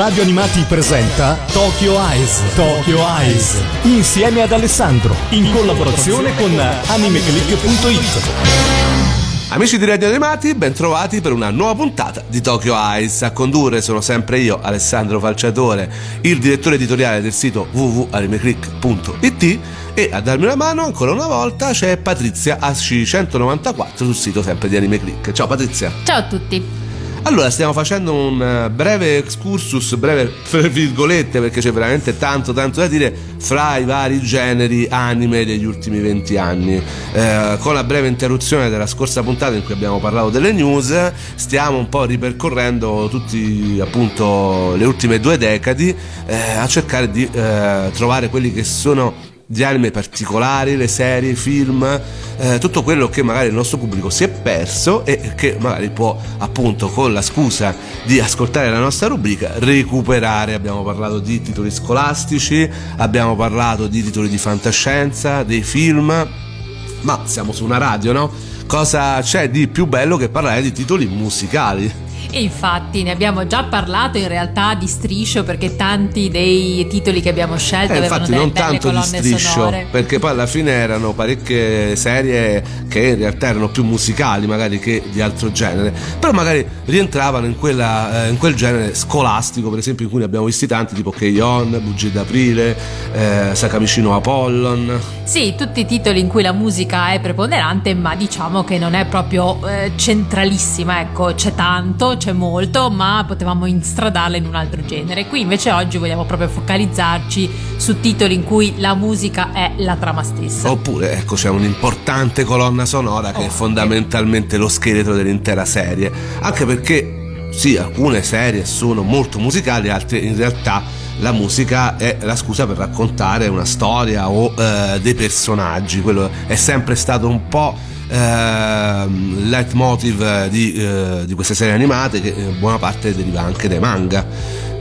Radio Animati presenta Tokyo Eyes. Tokyo Eyes. Insieme ad Alessandro. In collaborazione con animeclick.it. Amici di Radio Animati, bentrovati per una nuova puntata di Tokyo Eyes. A condurre sono sempre io, Alessandro Falciatore, il direttore editoriale del sito www.animeclick.it e a darmi una mano ancora una volta c'è Patrizia AC194 sul sito sempre di Anime Click. Ciao Patrizia. Ciao a tutti. Allora, stiamo facendo un eh, breve excursus, breve tra virgolette, perché c'è veramente tanto, tanto da dire fra i vari generi anime degli ultimi 20 anni. Eh, con la breve interruzione della scorsa puntata in cui abbiamo parlato delle news, stiamo un po' ripercorrendo tutti appunto le ultime due decadi eh, a cercare di eh, trovare quelli che sono di anime particolari, le serie, i film, eh, tutto quello che magari il nostro pubblico si è perso e che magari può appunto con la scusa di ascoltare la nostra rubrica recuperare. Abbiamo parlato di titoli scolastici, abbiamo parlato di titoli di fantascienza, dei film, ma siamo su una radio, no? Cosa c'è di più bello che parlare di titoli musicali? E infatti ne abbiamo già parlato in realtà di striscio perché tanti dei titoli che abbiamo scelto eh, infatti non tanto di striscio sonore. perché poi alla fine erano parecchie serie che in realtà erano più musicali magari che di altro genere però magari rientravano in, quella, eh, in quel genere scolastico per esempio in cui ne abbiamo visti tanti tipo Keion, Bugie d'Aprile eh, Sakamishino Apollon Sì, tutti i titoli in cui la musica è preponderante ma diciamo che non è proprio eh, centralissima ecco c'è tanto c'è molto, ma potevamo instradarla in un altro genere. Qui invece oggi vogliamo proprio focalizzarci su titoli in cui la musica è la trama stessa. Oppure, ecco, c'è un'importante colonna sonora che oh, è fondamentalmente lo scheletro dell'intera serie. Anche perché, sì, alcune serie sono molto musicali, altre in realtà la musica è la scusa per raccontare una storia o eh, dei personaggi. Quello è sempre stato un po' eh, leitmotiv di, eh, di, queste serie animate che in buona parte deriva anche dai manga.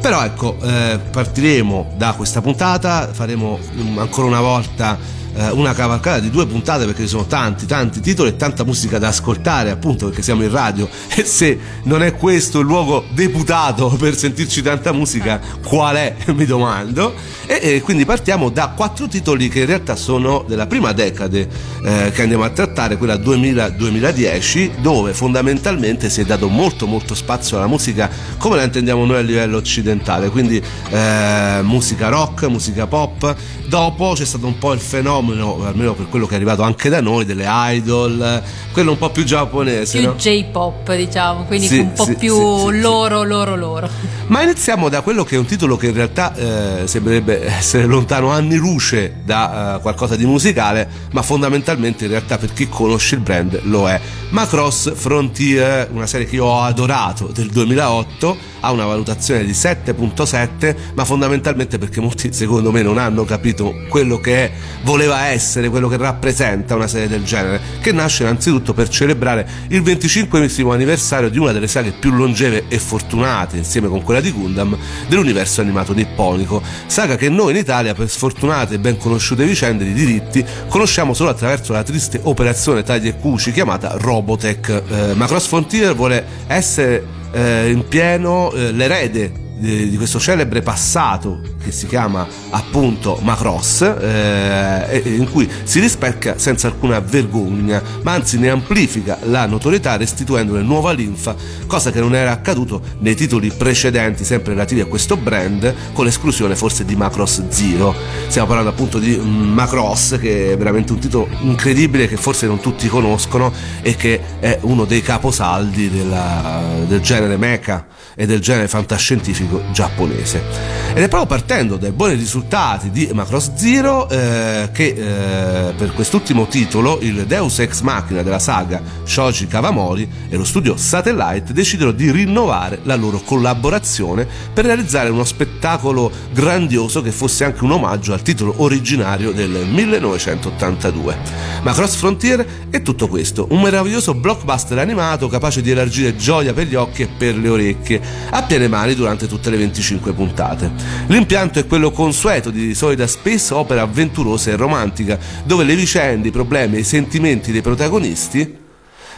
Però ecco, eh, partiremo da questa puntata, faremo ancora una volta eh, una cavalcata di due puntate perché ci sono tanti tanti titoli e tanta musica da ascoltare appunto perché siamo in radio. E se non è questo il luogo deputato per sentirci tanta musica qual è? Mi domando. E, e quindi partiamo da quattro titoli che in realtà sono della prima decade eh, che andiamo a trattare quella 2000-2010 dove fondamentalmente si è dato molto molto spazio alla musica come la intendiamo noi a livello occidentale. Quindi eh, musica rock musica pop. Dopo c'è stato un po' il fenomeno fenomeno, almeno per quello che è arrivato anche da noi, delle idol, quello un po' più giapponese. Più no? J-pop, diciamo, quindi sì, un po' sì, più sì, loro, loro, loro. Ma iniziamo da quello che è un titolo che in realtà eh, sembrerebbe essere lontano anni luce da uh, qualcosa di musicale, ma fondamentalmente in realtà per chi conosce il brand lo è. Macross Frontier, una serie che io ho adorato del 2008 ha una valutazione di 7.7 ma fondamentalmente perché molti secondo me non hanno capito quello che è, voleva essere, quello che rappresenta una serie del genere che nasce innanzitutto per celebrare il 25 anniversario di una delle saghe più longeve e fortunate insieme con quella di Gundam dell'universo animato nipponico. Saga che noi in Italia per sfortunate e ben conosciute vicende di diritti conosciamo solo attraverso la triste operazione tagli e cuci chiamata Robotech eh, ma Cross Frontier vuole essere eh, in pieno eh, l'erede di, di questo celebre passato che si chiama appunto Macross, eh, in cui si rispecchia senza alcuna vergogna, ma anzi ne amplifica la notorietà restituendone nuova linfa, cosa che non era accaduto nei titoli precedenti, sempre relativi a questo brand, con l'esclusione forse di Macross Zero. Stiamo parlando appunto di mm, Macross, che è veramente un titolo incredibile che forse non tutti conoscono e che è uno dei caposaldi della, del genere mecha e del genere fantascientifico giapponese. Ed è proprio partendo dai buoni risultati di Macross Zero eh, che eh, per quest'ultimo titolo il Deus Ex Machina della saga Shoji Kawamori e lo studio Satellite decisero di rinnovare la loro collaborazione per realizzare uno spettacolo grandioso che fosse anche un omaggio al titolo originario del 1982. Macross Frontier è tutto questo, un meraviglioso blockbuster animato capace di elargire gioia per gli occhi e per le orecchie a piene mani durante tutte le 25 puntate. L'impianto è quello consueto di solida space opera avventurosa e romantica, dove le vicende, i problemi e i sentimenti dei protagonisti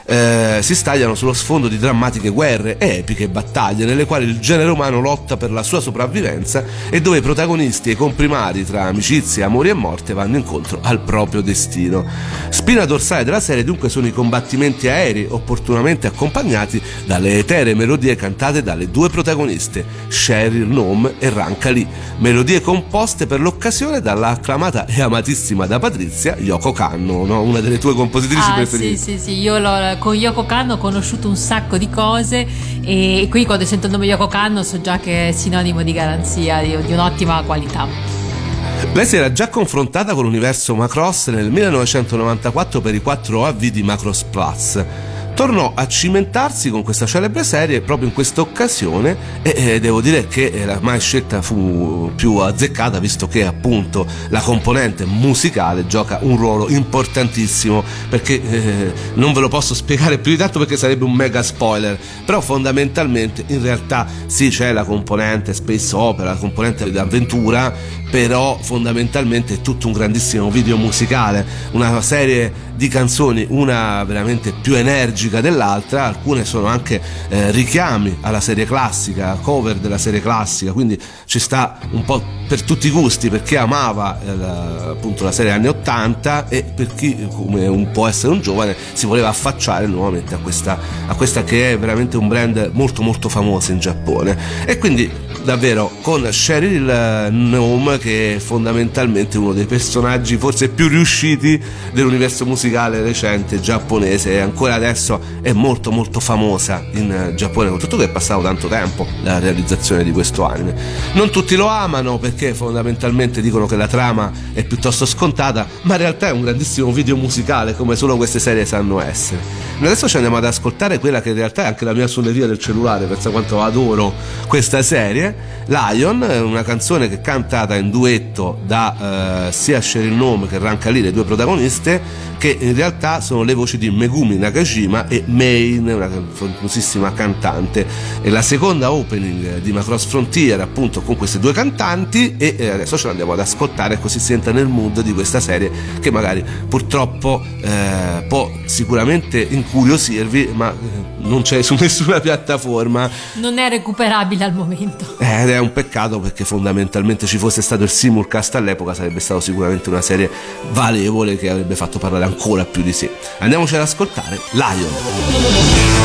eh, si stagliano sullo sfondo di drammatiche guerre e epiche battaglie nelle quali il genere umano lotta per la sua sopravvivenza e dove i protagonisti e i comprimari tra amicizie, amori e morte vanno incontro al proprio destino. Spina dorsale della serie dunque sono i combattimenti aerei opportunamente accompagnati dalle eteree melodie cantate dalle due protagoniste, Sheryl Nome e Ranka Lee, melodie composte per l'occasione dalla acclamata e amatissima da Patrizia Yoko Kanno, no? una delle tue compositrici ah, preferite. Sì, sì, sì, io l'ho, con Yoko Kanno ho conosciuto un sacco di cose e qui quando sento il nome Yoko Kanno so già che è sinonimo di garanzia, di, di un'ottima qualità. Lei si era già confrontata con l'universo Macross nel 1994 per i 4 AV di Macross Plus tornò a cimentarsi con questa celebre serie proprio in questa occasione e eh, devo dire che la mai scelta fu più azzeccata visto che appunto la componente musicale gioca un ruolo importantissimo perché eh, non ve lo posso spiegare più di tanto perché sarebbe un mega spoiler però fondamentalmente in realtà sì c'è la componente space opera la componente di avventura però fondamentalmente è tutto un grandissimo video musicale una serie di canzoni una veramente più energica liturgica dell'altra, alcune sono anche eh, richiami alla serie classica, cover della serie classica, quindi ci sta un po' per tutti i gusti, per chi amava eh, appunto la serie anni 80 e per chi come un può essere un giovane si voleva affacciare nuovamente a questa, a questa che è veramente un brand molto molto famoso in Giappone. E quindi davvero con Sheryl Nome che è fondamentalmente uno dei personaggi forse più riusciti dell'universo musicale recente giapponese e ancora adesso è molto molto famosa in Giappone con tutto che è passato tanto tempo la realizzazione di questo anime. Non tutti lo amano perché fondamentalmente dicono che la trama è piuttosto scontata ma in realtà è un grandissimo video musicale come solo queste serie sanno essere. Adesso ci andiamo ad ascoltare quella che in realtà è anche la mia suoneria del cellulare pensa quanto adoro questa serie. Lion, una canzone che è cantata in duetto da eh, sia Sheryl Nome che Ranka Lee, le due protagoniste, che in realtà sono le voci di Megumi Nakajima e Main, una famosissima cantante. È la seconda opening di Macross Frontier, appunto, con queste due cantanti e eh, adesso ce l'andiamo ad ascoltare così si entra nel mood di questa serie che magari purtroppo eh, può sicuramente incuriosirvi, ma eh, non c'è su nessuna piattaforma. Non è recuperabile al momento. Ed è un peccato perché fondamentalmente ci fosse stato il simulcast all'epoca sarebbe stato sicuramente una serie valevole che avrebbe fatto parlare ancora più di sé. Andiamoci ad ascoltare Lion. 嗯。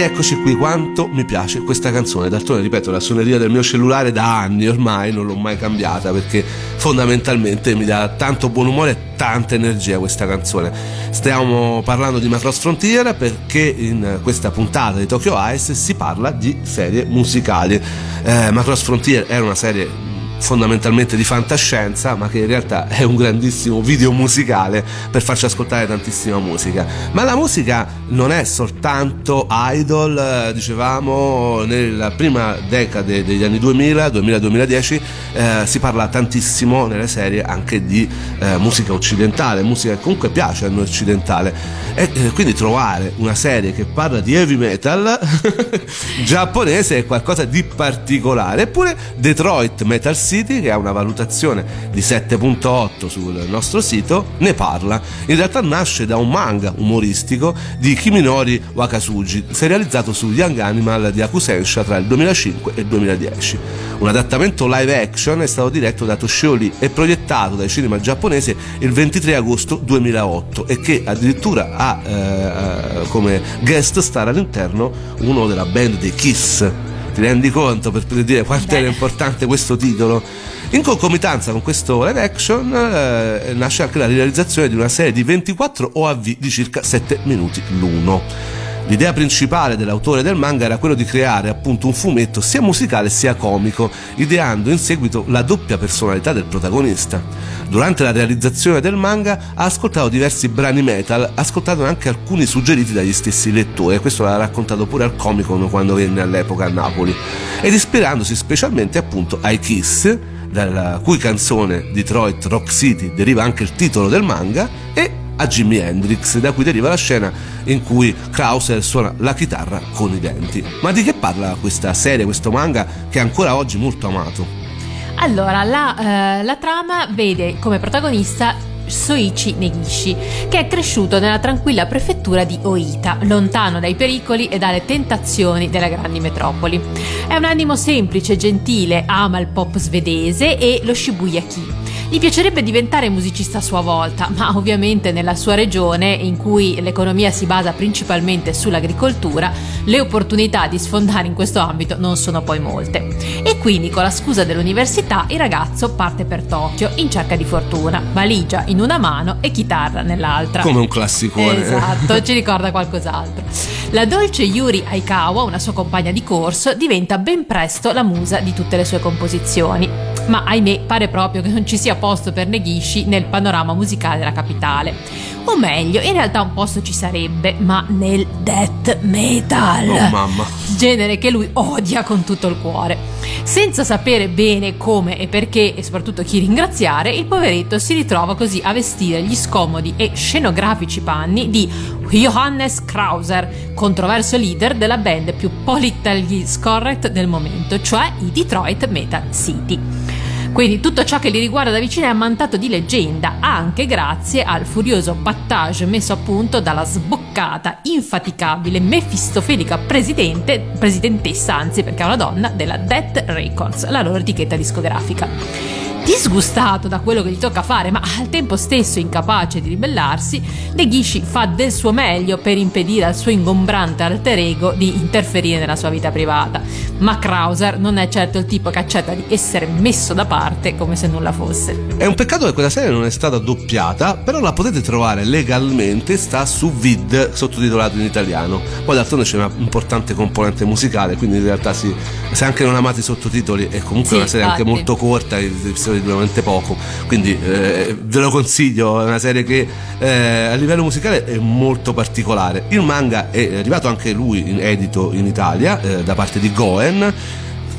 Rieccoci qui, quanto mi piace questa canzone. D'altronde, ripeto, la suoneria del mio cellulare da anni ormai non l'ho mai cambiata perché fondamentalmente mi dà tanto buon umore e tanta energia questa canzone. Stiamo parlando di Macross Frontier perché in questa puntata di Tokyo Ice si parla di serie musicali. Eh, Macross Frontier era una serie fondamentalmente di fantascienza, ma che in realtà è un grandissimo video musicale per farci ascoltare tantissima musica. Ma la musica non è soltanto idol, eh, dicevamo, nella prima decade degli anni 2000, 2000-2010, eh, si parla tantissimo nelle serie anche di eh, musica occidentale, musica che comunque piace a noi occidentale. E eh, quindi trovare una serie che parla di heavy metal giapponese è qualcosa di particolare. Eppure Detroit Metal City, che ha una valutazione di 7.8 sul nostro sito, ne parla. In realtà nasce da un manga umoristico di Kiminori Wakasugi, serializzato su Young Animal di Akusensha tra il 2005 e il 2010. Un adattamento live action è stato diretto da Toshio Lee e proiettato dai cinema giapponese il 23 agosto 2008 e che addirittura ha eh, come guest star all'interno uno della band dei Kiss ti rendi conto per poter dire quanto era importante questo titolo? In concomitanza con questo live action eh, nasce anche la realizzazione di una serie di 24 OAV di circa 7 minuti l'uno. L'idea principale dell'autore del manga era quello di creare appunto un fumetto sia musicale sia comico, ideando in seguito la doppia personalità del protagonista. Durante la realizzazione del manga ha ascoltato diversi brani metal, ascoltato anche alcuni suggeriti dagli stessi lettori, questo l'ha raccontato pure al Comic Con quando venne all'epoca a Napoli, ed ispirandosi specialmente appunto ai Kiss, dalla cui canzone Detroit Rock City deriva anche il titolo del manga, e a Jimi Hendrix, da cui deriva la scena in cui Krauser suona la chitarra con i denti. Ma di che parla questa serie, questo manga che è ancora oggi molto amato? Allora, la, eh, la trama vede come protagonista Soichi Negishi, che è cresciuto nella tranquilla prefettura di Oita, lontano dai pericoli e dalle tentazioni delle grandi metropoli. È un animo semplice, gentile, ama il pop svedese e lo Shibuyaki. Gli piacerebbe diventare musicista a sua volta, ma ovviamente nella sua regione, in cui l'economia si basa principalmente sull'agricoltura, le opportunità di sfondare in questo ambito non sono poi molte. E quindi, con la scusa dell'università, il ragazzo parte per Tokyo in cerca di fortuna, valigia in una mano e chitarra nell'altra. Come un classicone. Esatto, ci ricorda qualcos'altro. La dolce Yuri Aikawa, una sua compagna di corso, diventa ben presto la musa di tutte le sue composizioni. Ma ahimè, pare proprio che non ci sia posto per Negishi nel panorama musicale della capitale. O meglio, in realtà un posto ci sarebbe, ma nel death metal. Oh mamma. Genere che lui odia con tutto il cuore. Senza sapere bene come e perché e soprattutto chi ringraziare, il poveretto si ritrova così a vestire gli scomodi e scenografici panni di Johannes Krauser, controverso leader della band più politically correct del momento, cioè i Detroit Metal City. Quindi tutto ciò che li riguarda da vicino è ammantato di leggenda, anche grazie al furioso battage messo a punto dalla sboccata, infaticabile, mefistofelica presidente, presidentessa, anzi perché è una donna, della Death Records, la loro etichetta discografica. Disgustato da quello che gli tocca fare, ma al tempo stesso incapace di ribellarsi, Negishi fa del suo meglio per impedire al suo ingombrante alter ego di interferire nella sua vita privata. Ma Krauser non è certo il tipo che accetta di essere messo da parte come se nulla fosse. È un peccato che quella serie non è stata doppiata, però la potete trovare legalmente, sta su Vid sottotitolato in italiano. Poi d'altronde c'è una importante componente musicale, quindi in realtà sì, se anche non amate i sottotitoli è comunque Sì, una serie anche infatti. molto corta, i episodi poco, quindi eh, ve lo consiglio, è una serie che eh, a livello musicale è molto particolare. Il manga è arrivato anche lui in edito in Italia eh, da parte di Goen.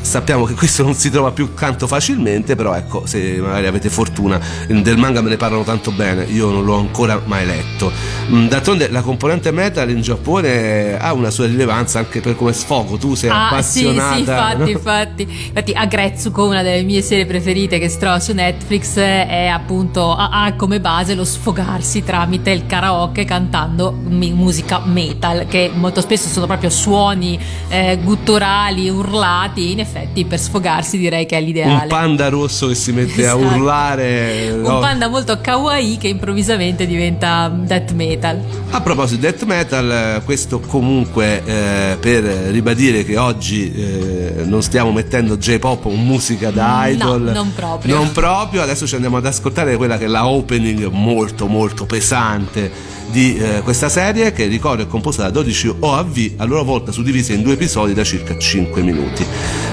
Sappiamo che questo non si trova più tanto facilmente, però ecco, se magari avete fortuna, del manga me ne parlano tanto bene, io non l'ho ancora mai letto. Mm, D'altronde la componente metal in Giappone ha una sua rilevanza anche per come sfogo, tu sei Ah, sì, appassionata. sì, infatti, no? infatti. Infatti, Agretsuko, una delle mie serie preferite che si trova su Netflix, è appunto ha, come base lo sfogarsi tramite il karaoke cantando musica metal, che molto spesso sono proprio suoni eh, gutturali, urlati. In effetti, effetti per sfogarsi direi che è l'ideale. Un panda rosso che si mette esatto. a urlare. Un no. panda molto kawaii che improvvisamente diventa death metal. A proposito di death metal, questo comunque eh, per ribadire che oggi eh, non stiamo mettendo J-pop o musica da idol. No, non proprio. Non proprio, adesso ci andiamo ad ascoltare quella che è la opening molto molto pesante di eh, questa serie che ricordo è composta da 12 OAV a loro volta suddivise in due episodi da circa 5 minuti.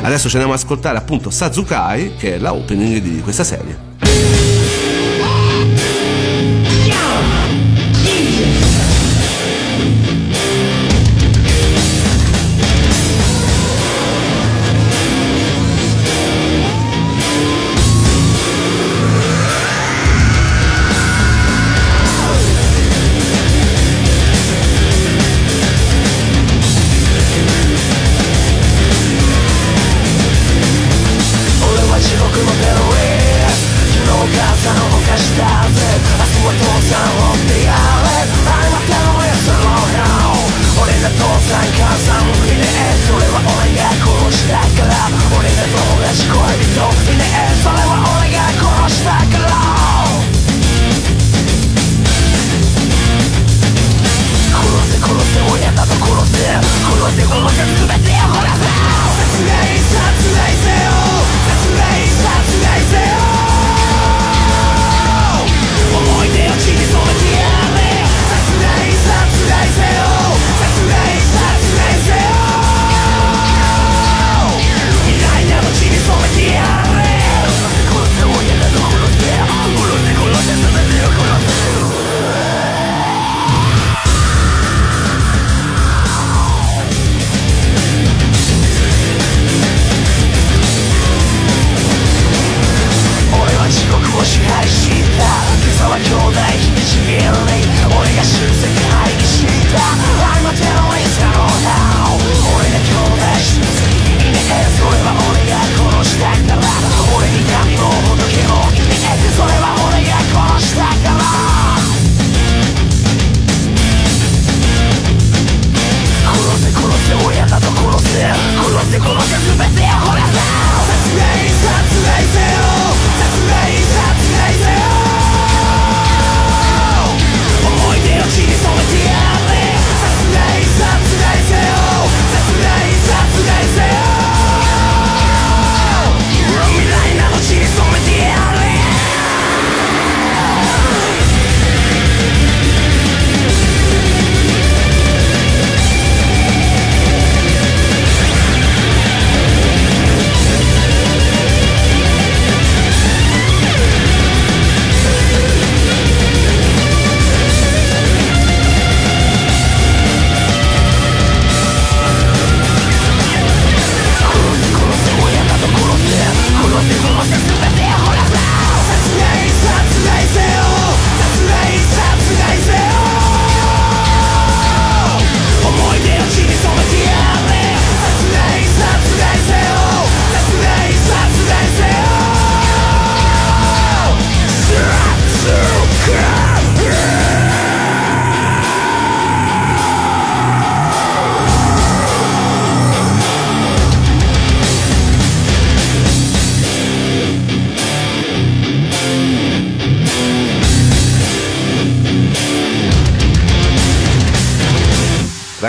Adesso ci andiamo ad ascoltare appunto Sazukai che è la opening di questa serie.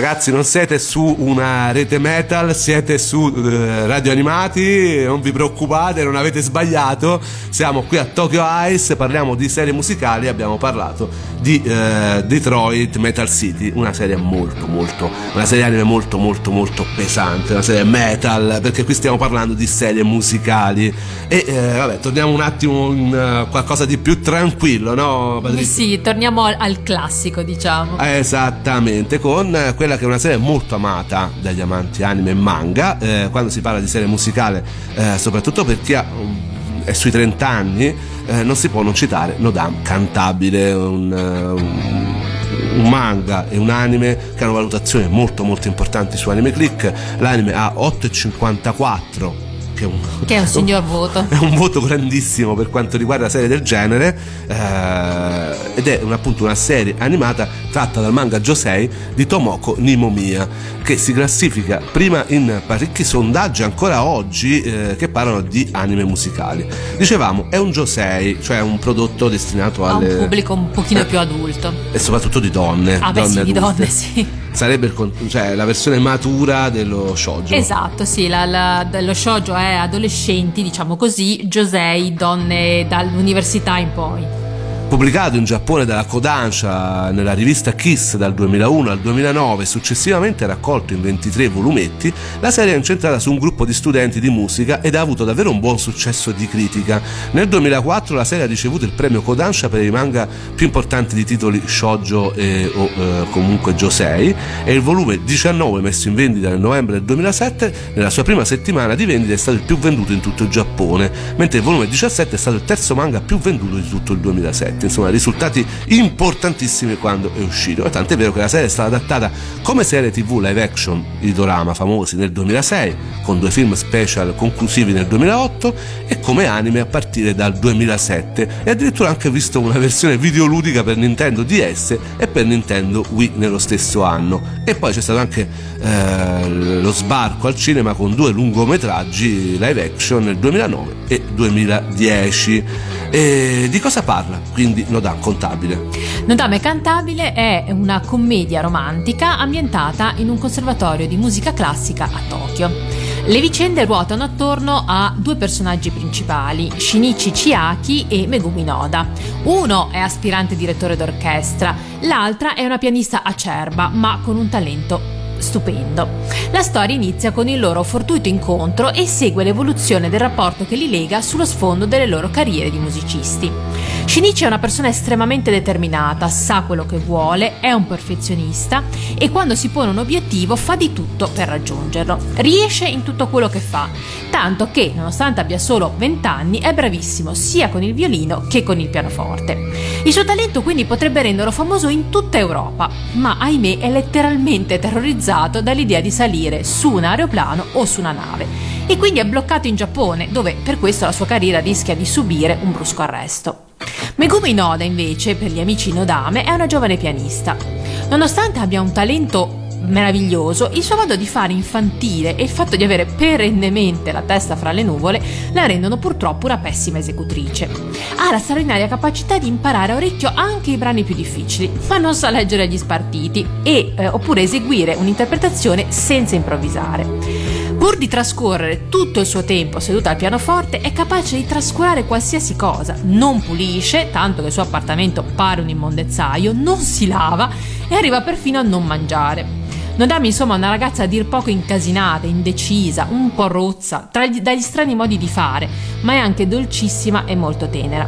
Ragazzi non siete su una rete metal, siete su eh, radio animati, non vi preoccupate, non avete sbagliato, siamo qui a Tokyo Ice, parliamo di serie musicali, abbiamo parlato di eh, Detroit Metal City, una serie molto molto, una serie anime molto molto molto pesante, una serie metal, perché qui stiamo parlando di serie musicali e eh, vabbè, torniamo un attimo in uh, qualcosa di più tranquillo, no? Patrizia? Sì, torniamo al, al classico, diciamo. Esattamente, con quella che è una serie molto amata dagli amanti anime e manga, eh, quando si parla di serie musicale, eh, soprattutto per chi ha, è sui 30 anni, eh, non si può non citare Nodam Cantabile, un, un, un, manga e un anime che hanno valutazioni molto molto importanti su Anime Click. L'anime ha 8,54 che è un, che è un signor voto. È un voto grandissimo per quanto riguarda serie del genere. Eh, ed è un, appunto una serie animata tratta dal manga Josei di Tomoko Nimomiya che si classifica prima in parecchi sondaggi ancora oggi eh, che parlano di anime musicali. Dicevamo, è un Josei, cioè un prodotto destinato a alle... un pubblico un pochino più adulto. E soprattutto di donne. Ah, beh, donne sì, di donne, sì. Sarebbe cioè, la versione matura dello shoujo. Esatto, sì, la, la, lo shoujo è adolescenti, diciamo così, Josei, donne dall'università in poi. Pubblicato in Giappone dalla Kodansha nella rivista Kiss dal 2001 al 2009 e successivamente raccolto in 23 volumetti, la serie è incentrata su un gruppo di studenti di musica ed ha avuto davvero un buon successo di critica. Nel 2004 la serie ha ricevuto il premio Kodansha per i manga più importanti di titoli shoujo e, o eh, comunque josei e il volume 19 messo in vendita nel novembre del 2007 nella sua prima settimana di vendita è stato il più venduto in tutto il Giappone, mentre il volume 17 è stato il terzo manga più venduto di tutto il 2007 insomma risultati importantissimi quando è uscito. E tant'è vero che la serie è stata adattata come serie tv live action di dorama famosi nel 2006 con due film special conclusivi nel 2008 e come anime a partire dal 2007 e addirittura anche visto una versione videoludica per Nintendo DS e per Nintendo Wii nello stesso anno. E poi c'è stato anche eh, lo sbarco al cinema con due lungometraggi live action nel 2009 e 2010 e di cosa parla? Quindi Nodam Contabile. Nodame Cantabile è una commedia romantica ambientata in un conservatorio di musica classica a Tokyo. Le vicende ruotano attorno a due personaggi principali, Shinichi Chiaki e Megumi Noda. Uno è aspirante direttore d'orchestra, l'altra è una pianista acerba ma con un talento stupendo. La storia inizia con il loro fortuito incontro e segue l'evoluzione del rapporto che li lega sullo sfondo delle loro carriere di musicisti. Shinichi è una persona estremamente determinata, sa quello che vuole, è un perfezionista e quando si pone un obiettivo fa di tutto per raggiungerlo. Riesce in tutto quello che fa, tanto che, nonostante abbia solo 20 anni, è bravissimo sia con il violino che con il pianoforte. Il suo talento quindi potrebbe renderlo famoso in tutta Europa, ma ahimè è letteralmente terrorizzato dall'idea di salire su un aeroplano o su una nave e quindi è bloccato in Giappone, dove per questo la sua carriera rischia di subire un brusco arresto. Megumi Noda, invece, per gli amici Nodame, è una giovane pianista. Nonostante abbia un talento meraviglioso, il suo modo di fare infantile e il fatto di avere perennemente la testa fra le nuvole la rendono purtroppo una pessima esecutrice. Ha la straordinaria capacità di imparare a orecchio anche i brani più difficili, ma non sa leggere gli spartiti e, eh, oppure eseguire un'interpretazione senza improvvisare. Pur di trascorrere tutto il suo tempo seduta al pianoforte, è capace di trascurare qualsiasi cosa. Non pulisce, tanto che il suo appartamento pare un immondezzaio, non si lava e arriva perfino a non mangiare. Nodami insomma è una ragazza a dir poco incasinata, indecisa, un po' rozza, gli, dagli strani modi di fare, ma è anche dolcissima e molto tenera.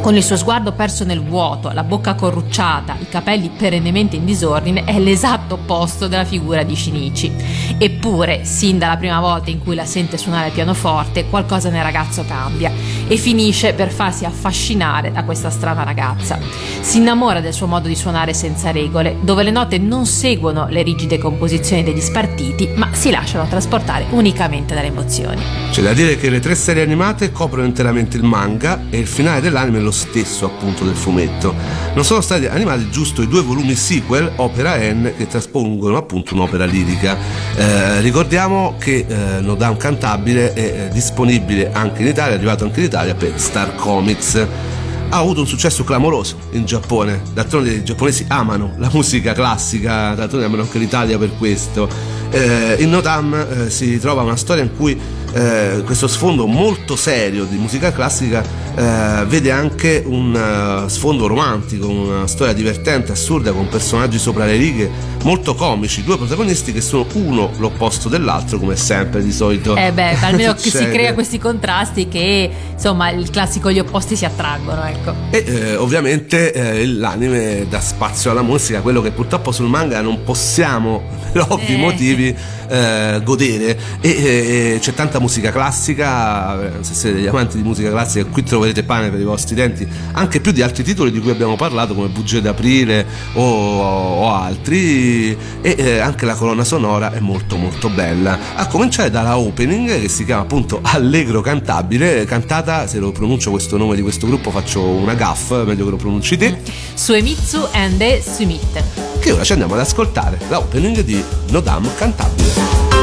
Con il suo sguardo perso nel vuoto, la bocca corrucciata, i capelli perennemente in disordine, è l'esatto opposto della figura di Shinichi. Eppure, sin dalla prima volta in cui la sente suonare il pianoforte, qualcosa nel ragazzo cambia e finisce per farsi affascinare da questa strana ragazza. Si innamora del suo modo di suonare senza regole, dove le note non seguono le rigide composizioni degli spartiti, ma si lasciano trasportare unicamente dalle emozioni. C'è da dire che le tre serie animate coprono interamente il manga e il finale dell'anime lo stesso appunto del fumetto. Non sono stati animati giusto i due volumi sequel, opera N, che traspongono appunto un'opera lirica. Eh, ricordiamo che eh, No Down Cantabile è eh, disponibile anche in Italia, è arrivato anche in Italia per Star Comics ha avuto un successo clamoroso in Giappone. D'altronde i giapponesi amano la musica classica, d'altronde amano anche l'Italia per questo. Eh, in Notam eh, si trova una storia in cui eh, questo sfondo molto serio di musica classica eh, vede anche un uh, sfondo romantico, una storia divertente, assurda, con personaggi sopra le righe, molto comici, due protagonisti che sono uno l'opposto dell'altro, come sempre di solito. Eh beh, almeno che si crea questi contrasti che insomma il classico gli opposti si attraggono, ecco. E eh, ovviamente eh, l'anime dà spazio alla musica, quello che purtroppo sul manga non possiamo, per ovvi motivi eh, godere e eh, c'è tanta musica classica, se siete degli amanti di musica classica qui troverete pane per i vostri denti, anche più di altri titoli di cui abbiamo parlato come Bugie d'aprile o, o altri e eh, anche la colonna sonora è molto molto bella, a cominciare dalla opening che si chiama appunto Allegro Cantabile, cantata, se lo pronuncio questo nome di questo gruppo faccio una gaff, meglio che lo pronunci te. Suemitsu and the Sumit. Che ora ci andiamo ad ascoltare la opening di Nodam Cantabile.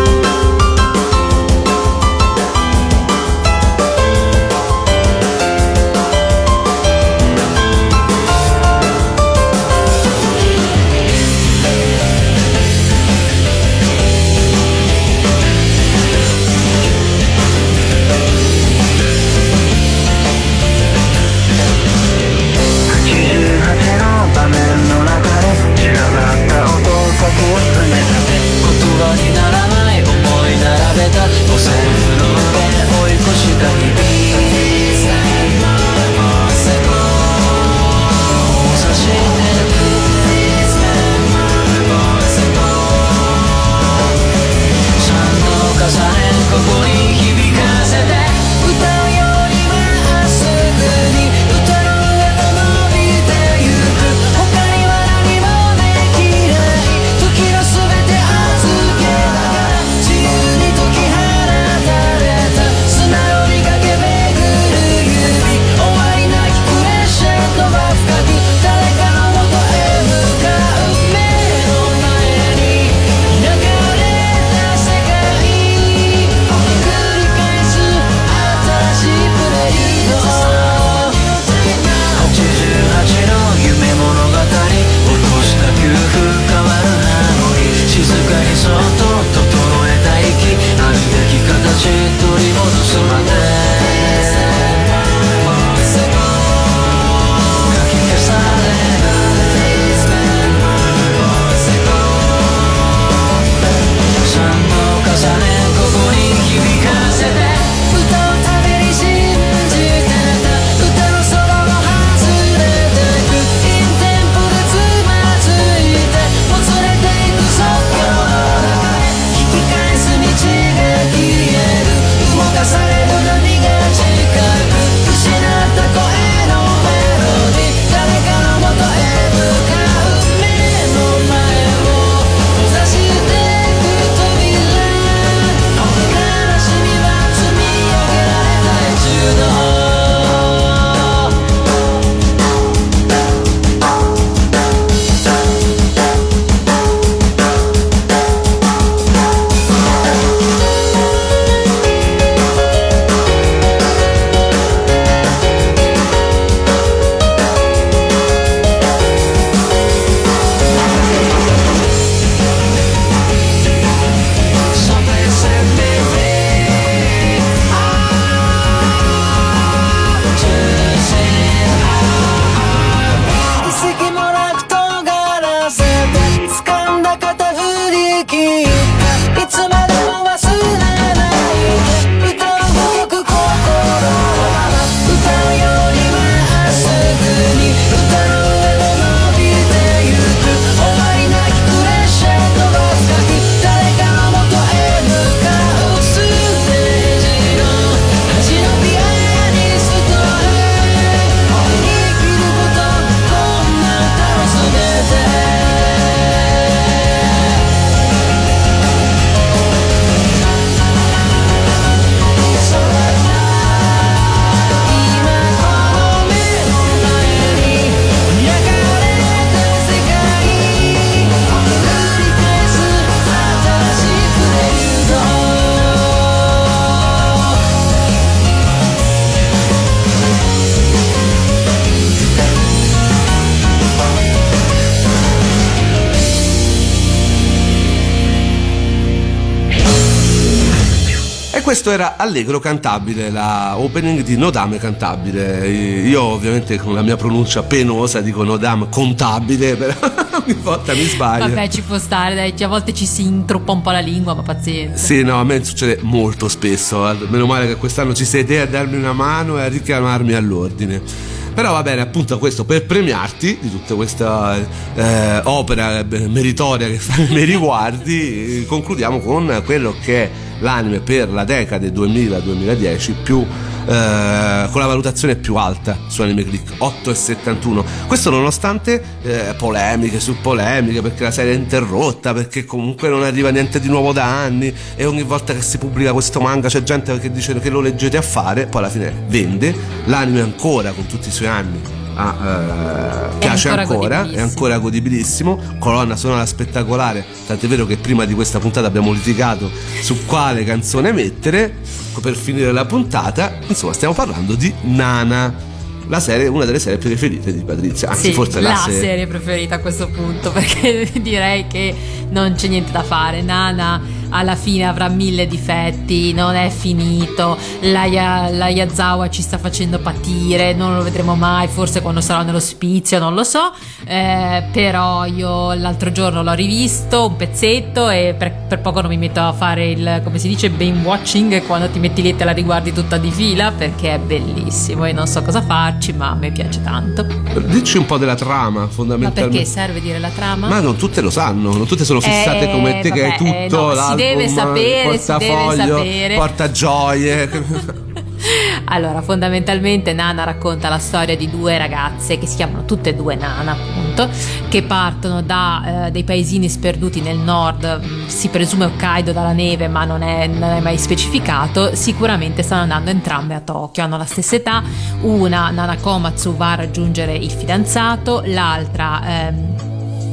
Questo era Allegro Cantabile, la opening di Nodame Cantabile. Io ovviamente con la mia pronuncia penosa dico Nodame Contabile, però ogni volta mi sbaglio. Vabbè, ci può stare, dai, a volte ci si intruppa un po' la lingua, ma pazienza. Sì, no, a me succede molto spesso. Meno male che quest'anno ci sei te a darmi una mano e a richiamarmi all'ordine. Però va bene, appunto, questo per premiarti di tutta questa eh, opera meritoria che miei riguardi, concludiamo con quello che è l'anime per la decade 2000-2010 più eh, con la valutazione più alta su Anime Click 8,71 questo nonostante eh, polemiche su polemiche perché la serie è interrotta perché comunque non arriva niente di nuovo da anni e ogni volta che si pubblica questo manga c'è gente che dice che lo leggete a fare poi alla fine vende. L'anime ancora con tutti i suoi anni Ah, uh, piace ancora, ancora è ancora godibilissimo. Colonna sonora spettacolare. Tant'è vero che prima di questa puntata abbiamo litigato su quale canzone mettere per finire la puntata. Insomma, stiamo parlando di Nana la serie, una delle serie preferite di Patrizia. Anzi, sì, forse la, la serie. serie preferita a questo punto, perché direi che non c'è niente da fare. Nana alla fine avrà mille difetti, non è finito, la, la Yazawa ci sta facendo patire, non lo vedremo mai, forse quando sarà nell'ospizio, non lo so, eh, però io l'altro giorno l'ho rivisto un pezzetto e per, per, poco non mi metto a fare il, come si dice, binge watching quando ti metti lì e te la riguardi tutta di fila perché è bellissimo e non so cosa farci, ma a me piace tanto. Dici un po' della trama, fondamentalmente. Ma perché serve dire la trama? Ma non tutte lo sanno, non tutte sono fissate eh, come te vabbè, che hai tutto eh, no, deve sapere, si deve sapere. Porta gioie. allora, fondamentalmente Nana racconta la storia di due ragazze che si chiamano tutte e due Nana, appunto, che partono da eh, dei paesini sperduti nel nord, mm, si presume Hokkaido dalla neve, ma non è, non è, mai specificato. Sicuramente stanno andando entrambe a Tokyo, hanno la stessa età. Una, Nana Komatsu, va a raggiungere il fidanzato, l'altra. Ehm,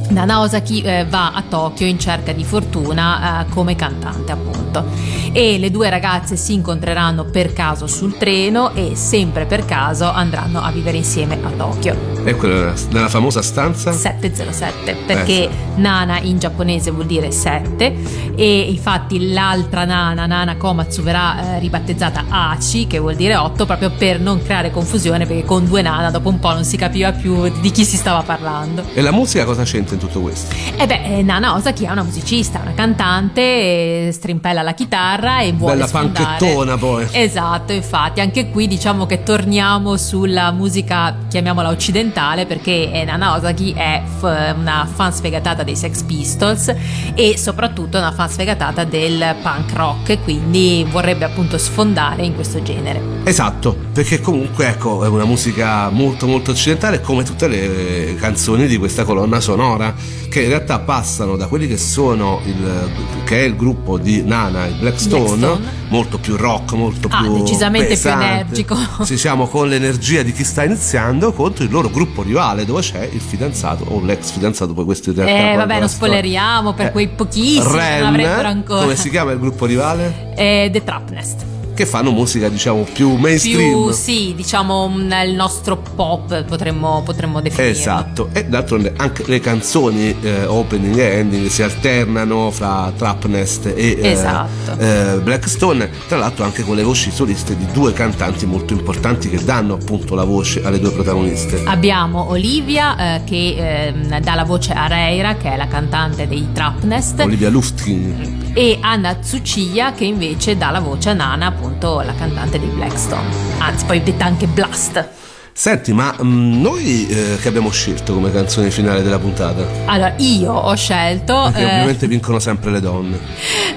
Nana Osaki eh, va a Tokyo in cerca di fortuna eh, come cantante appunto e le due ragazze si incontreranno per caso sul treno e sempre per caso andranno a vivere insieme a Tokyo. Ecco nella famosa stanza 707 perché eh. Nana in giapponese vuol dire 7 e infatti l'altra Nana, Nana Komatsu verrà eh, ribattezzata Achi che vuol dire 8 proprio per non creare confusione perché con due Nana dopo un po' non si capiva più di chi si stava parlando. E la musica cosa c'entra? Tutto questo? Eh beh, Nana Osaki è una musicista, una cantante, strimpella la chitarra e vuole Bella sfondare. panchettona poi. Esatto, infatti, anche qui diciamo che torniamo sulla musica, chiamiamola occidentale, perché Nana Osaki è f- una fan sfegatata dei Sex Pistols e soprattutto una fan sfegatata del punk rock, quindi vorrebbe appunto sfondare in questo genere. Esatto, perché comunque ecco, è una musica molto molto occidentale come tutte le canzoni di questa colonna sonora che in realtà passano da quelli che sono il, che è il gruppo di Nana e Blackstone, Blackstone. molto più rock, molto ah, più decisamente pesante, più energico. Diciamo con l'energia di chi sta iniziando contro il loro gruppo rivale dove c'è il fidanzato o l'ex fidanzato, poi questo in realtà Eh, vabbè, non spoileriamo per eh, quei pochissimi Ren, che non avrebbero ancora. Come si chiama il gruppo rivale? Eh, The Trapnest che fanno musica diciamo più mainstream. Più, sì, diciamo mm, il nostro pop potremmo, potremmo definire. Esatto, e d'altronde anche le canzoni eh, opening e ending si alternano fra Trapnest e eh, esatto. eh, Blackstone, tra l'altro anche con le voci soliste di due cantanti molto importanti che danno appunto la voce alle due protagoniste. Abbiamo Olivia eh, che ehm, dà la voce a Reira che è la cantante dei Trapnest. Olivia Luftkin e Anna Tsuchiya che invece dà la voce a Nana, appunto la cantante dei Blackstone, anzi poi detta anche Blast. Senti, ma mh, mm, noi eh, che abbiamo scelto come canzone finale della puntata? Allora, io ho scelto. Perché eh, ovviamente vincono sempre le donne.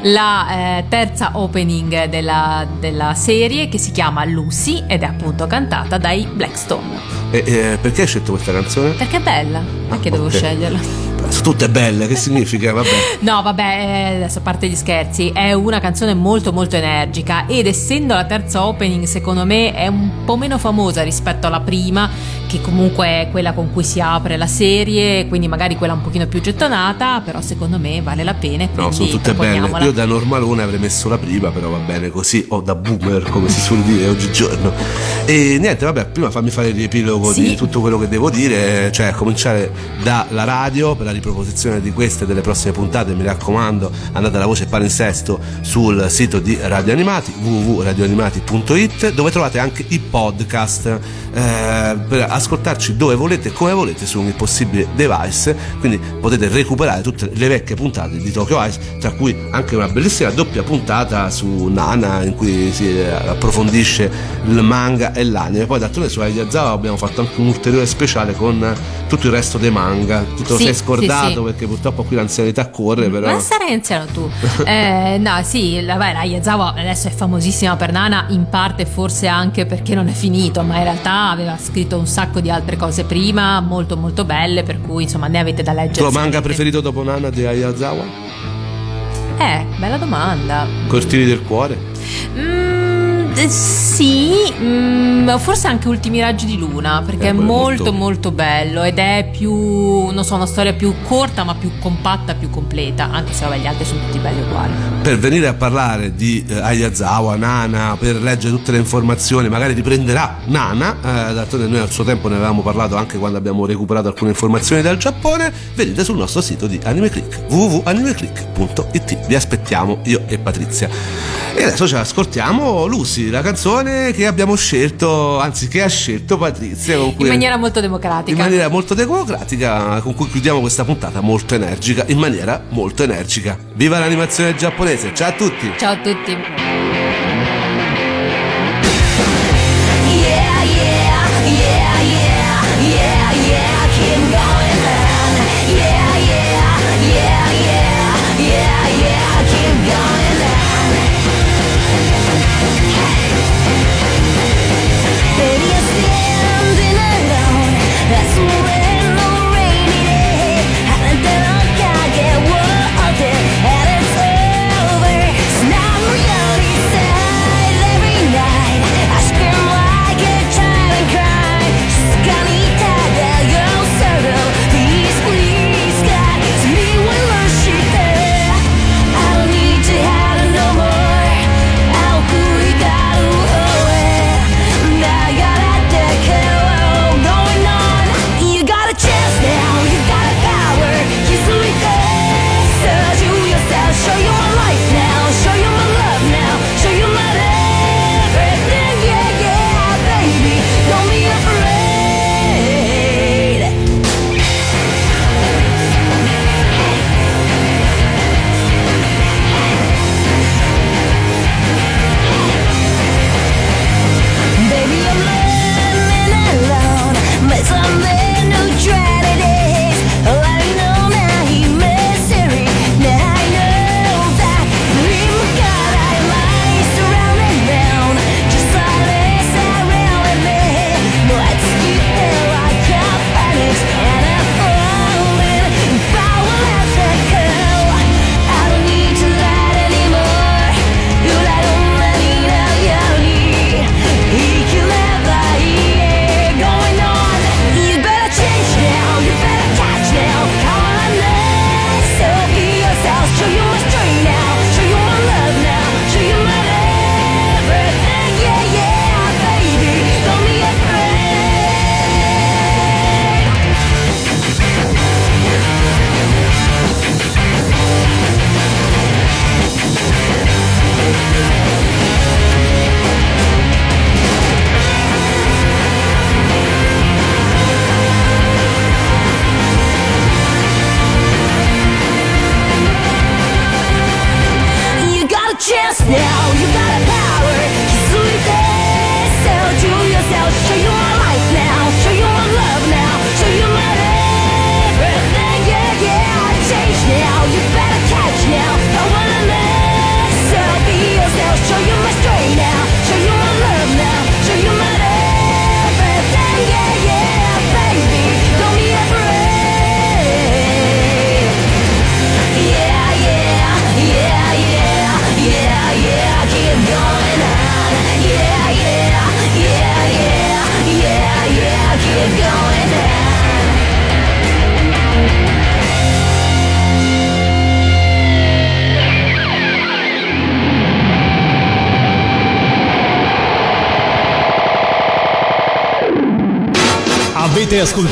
La eh, terza opening della, della, serie che si chiama Lucy ed è appunto cantata dai Blackstone. E perché hai scelto questa canzone? Perché è bella, perché ah, devo okay. sceglierla? Sono tutte belle, che significa? Vabbè. No, vabbè, eh, adesso a parte gli scherzi, è una canzone molto molto energica ed essendo la terza opening secondo me è un po' meno famosa rispetto alla prima, che comunque è quella con cui si apre la serie, quindi magari quella un pochino più gettonata, però secondo me vale la pena. No, sono tutte belle. Io da normalone avrei messo la prima, però va bene così, o da boomer come si suol dire oggigiorno. E niente, vabbè, prima fammi fare il riepilogo sì. di tutto quello che devo dire, cioè cominciare dalla radio per riproposizione di queste e delle prossime puntate, mi raccomando, andate alla voce palinsesto sul sito di Radio Animati www.radioanimati.it dove trovate anche i podcast eh, per ascoltarci dove volete e come volete su ogni possibile device, quindi potete recuperare tutte le vecchie puntate di Tokyo Ice, tra cui anche una bellissima doppia puntata su Nana in cui si approfondisce il manga e l'anime. Poi d'altronde su Ayazawa abbiamo fatto anche un ulteriore speciale con tutto il resto dei manga. Tutto sì, sei scordato sì, sì. perché purtroppo qui l'anzianità corre però. Ma sarai anziano tu. eh, no, sì, la, beh, Ayazawa adesso è famosissima per Nana, in parte forse anche perché non è finito, ma in realtà aveva scritto un sacco di altre cose prima, molto molto belle, per cui insomma ne avete da leggere. Il tuo manga preferito dopo Nana di Ayazawa? Eh, bella domanda. Cortili del cuore? Mmm eh, sì, mh, mm, forse anche Ultimi raggi di luna, perché eh, è molto, molto molto bello ed è più, non so, una storia più corta ma più compatta, più completa, anche se vabbè, gli altri sono tutti belli uguali. Per venire a parlare di eh, Ayazawa, Nana, per leggere tutte le informazioni, magari riprenderà Nana, eh, d'altronde noi al suo tempo ne avevamo parlato anche quando abbiamo recuperato alcune informazioni dal Giappone, venite sul nostro sito di AnimeClick, www.animeclick.it. Vi aspettiamo io e Patrizia. E adesso ci ascoltiamo Lucy, la canzone che abbiamo scelto, anzi che ha scelto Patrizia. in maniera molto democratica. In maniera molto democratica, con cui chiudiamo questa puntata molto energica, in maniera molto energica. Viva l'animazione giapponese, ciao a tutti! Ciao a tutti!